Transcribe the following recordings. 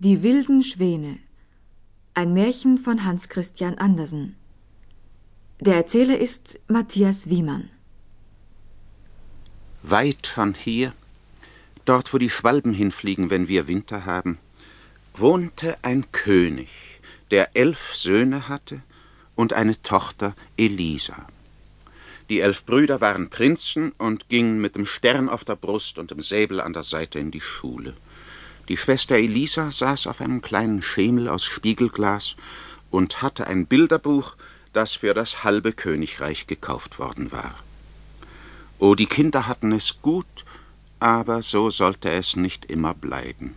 Die wilden Schwäne. Ein Märchen von Hans Christian Andersen. Der Erzähler ist Matthias Wiemann. Weit von hier, dort wo die Schwalben hinfliegen, wenn wir Winter haben, wohnte ein König, der elf Söhne hatte und eine Tochter Elisa. Die elf Brüder waren Prinzen und gingen mit dem Stern auf der Brust und dem Säbel an der Seite in die Schule. Die Schwester Elisa saß auf einem kleinen Schemel aus Spiegelglas und hatte ein Bilderbuch, das für das halbe Königreich gekauft worden war. Oh, die Kinder hatten es gut, aber so sollte es nicht immer bleiben.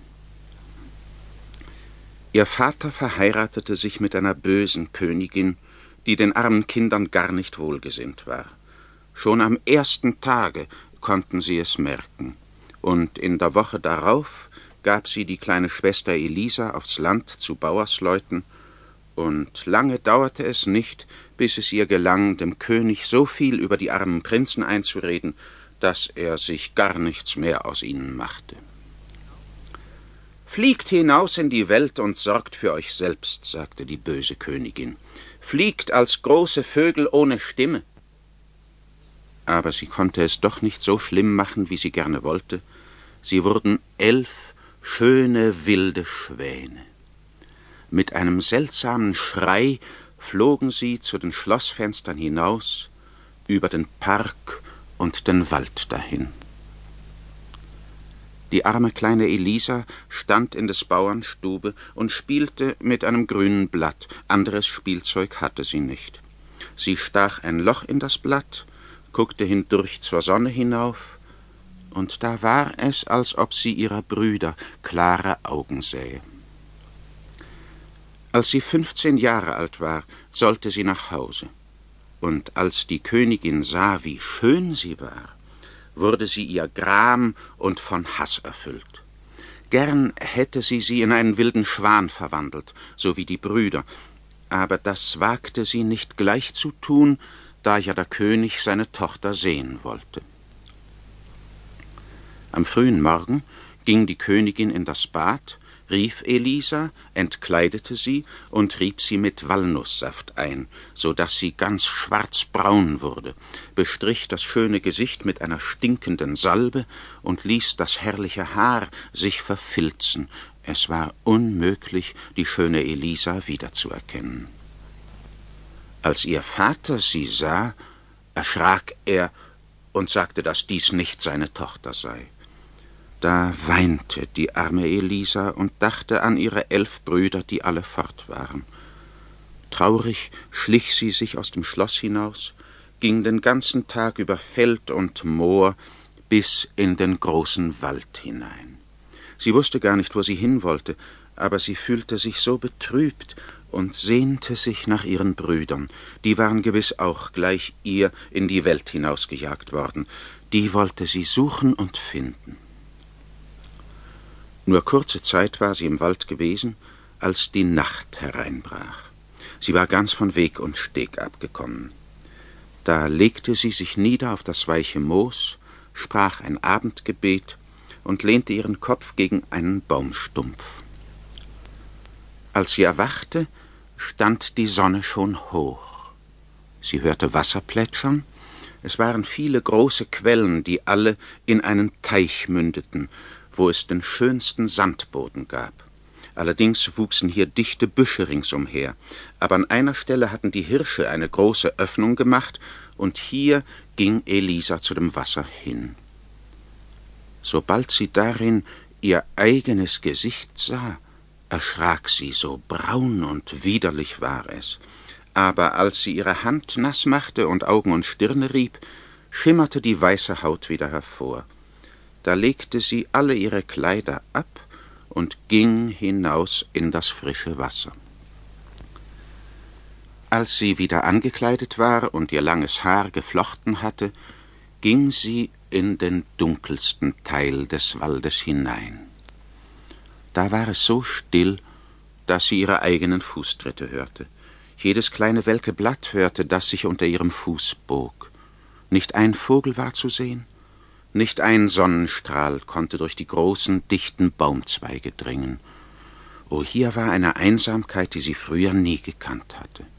Ihr Vater verheiratete sich mit einer bösen Königin, die den armen Kindern gar nicht wohlgesinnt war. Schon am ersten Tage konnten sie es merken, und in der Woche darauf gab sie die kleine Schwester Elisa aufs Land zu Bauersleuten, und lange dauerte es nicht, bis es ihr gelang, dem König so viel über die armen Prinzen einzureden, dass er sich gar nichts mehr aus ihnen machte. Fliegt hinaus in die Welt und sorgt für euch selbst, sagte die böse Königin. Fliegt als große Vögel ohne Stimme. Aber sie konnte es doch nicht so schlimm machen, wie sie gerne wollte. Sie wurden elf schöne wilde Schwäne. Mit einem seltsamen Schrei flogen sie zu den Schlossfenstern hinaus, über den Park und den Wald dahin. Die arme kleine Elisa stand in des Bauern Stube und spielte mit einem grünen Blatt, anderes Spielzeug hatte sie nicht. Sie stach ein Loch in das Blatt, guckte hindurch zur Sonne hinauf, und da war es, als ob sie ihrer Brüder klare Augen sähe. Als sie fünfzehn Jahre alt war, sollte sie nach Hause, und als die Königin sah, wie schön sie war, wurde sie ihr Gram und von Hass erfüllt. Gern hätte sie sie in einen wilden Schwan verwandelt, so wie die Brüder, aber das wagte sie nicht gleich zu tun, da ja der König seine Tochter sehen wollte. Am frühen Morgen ging die Königin in das Bad rief Elisa, entkleidete sie und rieb sie mit Walnusssaft ein, so dass sie ganz schwarzbraun wurde, bestrich das schöne Gesicht mit einer stinkenden Salbe und ließ das herrliche Haar sich verfilzen. Es war unmöglich, die schöne Elisa wiederzuerkennen. Als ihr Vater sie sah, erschrak er und sagte, dass dies nicht seine Tochter sei. Da weinte die arme Elisa und dachte an ihre elf Brüder, die alle fort waren. Traurig schlich sie sich aus dem Schloss hinaus, ging den ganzen Tag über Feld und Moor bis in den großen Wald hinein. Sie wusste gar nicht, wo sie hin wollte, aber sie fühlte sich so betrübt und sehnte sich nach ihren Brüdern, die waren gewiss auch gleich ihr in die Welt hinausgejagt worden, die wollte sie suchen und finden. Nur kurze Zeit war sie im Wald gewesen, als die Nacht hereinbrach. Sie war ganz von Weg und Steg abgekommen. Da legte sie sich nieder auf das weiche Moos, sprach ein Abendgebet und lehnte ihren Kopf gegen einen Baumstumpf. Als sie erwachte, stand die Sonne schon hoch. Sie hörte Wasser plätschern, es waren viele große Quellen, die alle in einen Teich mündeten, wo es den schönsten Sandboden gab. Allerdings wuchsen hier dichte Büsche ringsumher, aber an einer Stelle hatten die Hirsche eine große Öffnung gemacht, und hier ging Elisa zu dem Wasser hin. Sobald sie darin ihr eigenes Gesicht sah, erschrak sie, so braun und widerlich war es. Aber als sie ihre Hand nass machte und Augen und Stirne rieb, schimmerte die weiße Haut wieder hervor da legte sie alle ihre Kleider ab und ging hinaus in das frische Wasser. Als sie wieder angekleidet war und ihr langes Haar geflochten hatte, ging sie in den dunkelsten Teil des Waldes hinein. Da war es so still, dass sie ihre eigenen Fußtritte hörte, jedes kleine welke Blatt hörte, das sich unter ihrem Fuß bog. Nicht ein Vogel war zu sehen, nicht ein Sonnenstrahl konnte durch die großen, dichten Baumzweige dringen. Oh, hier war eine Einsamkeit, die sie früher nie gekannt hatte.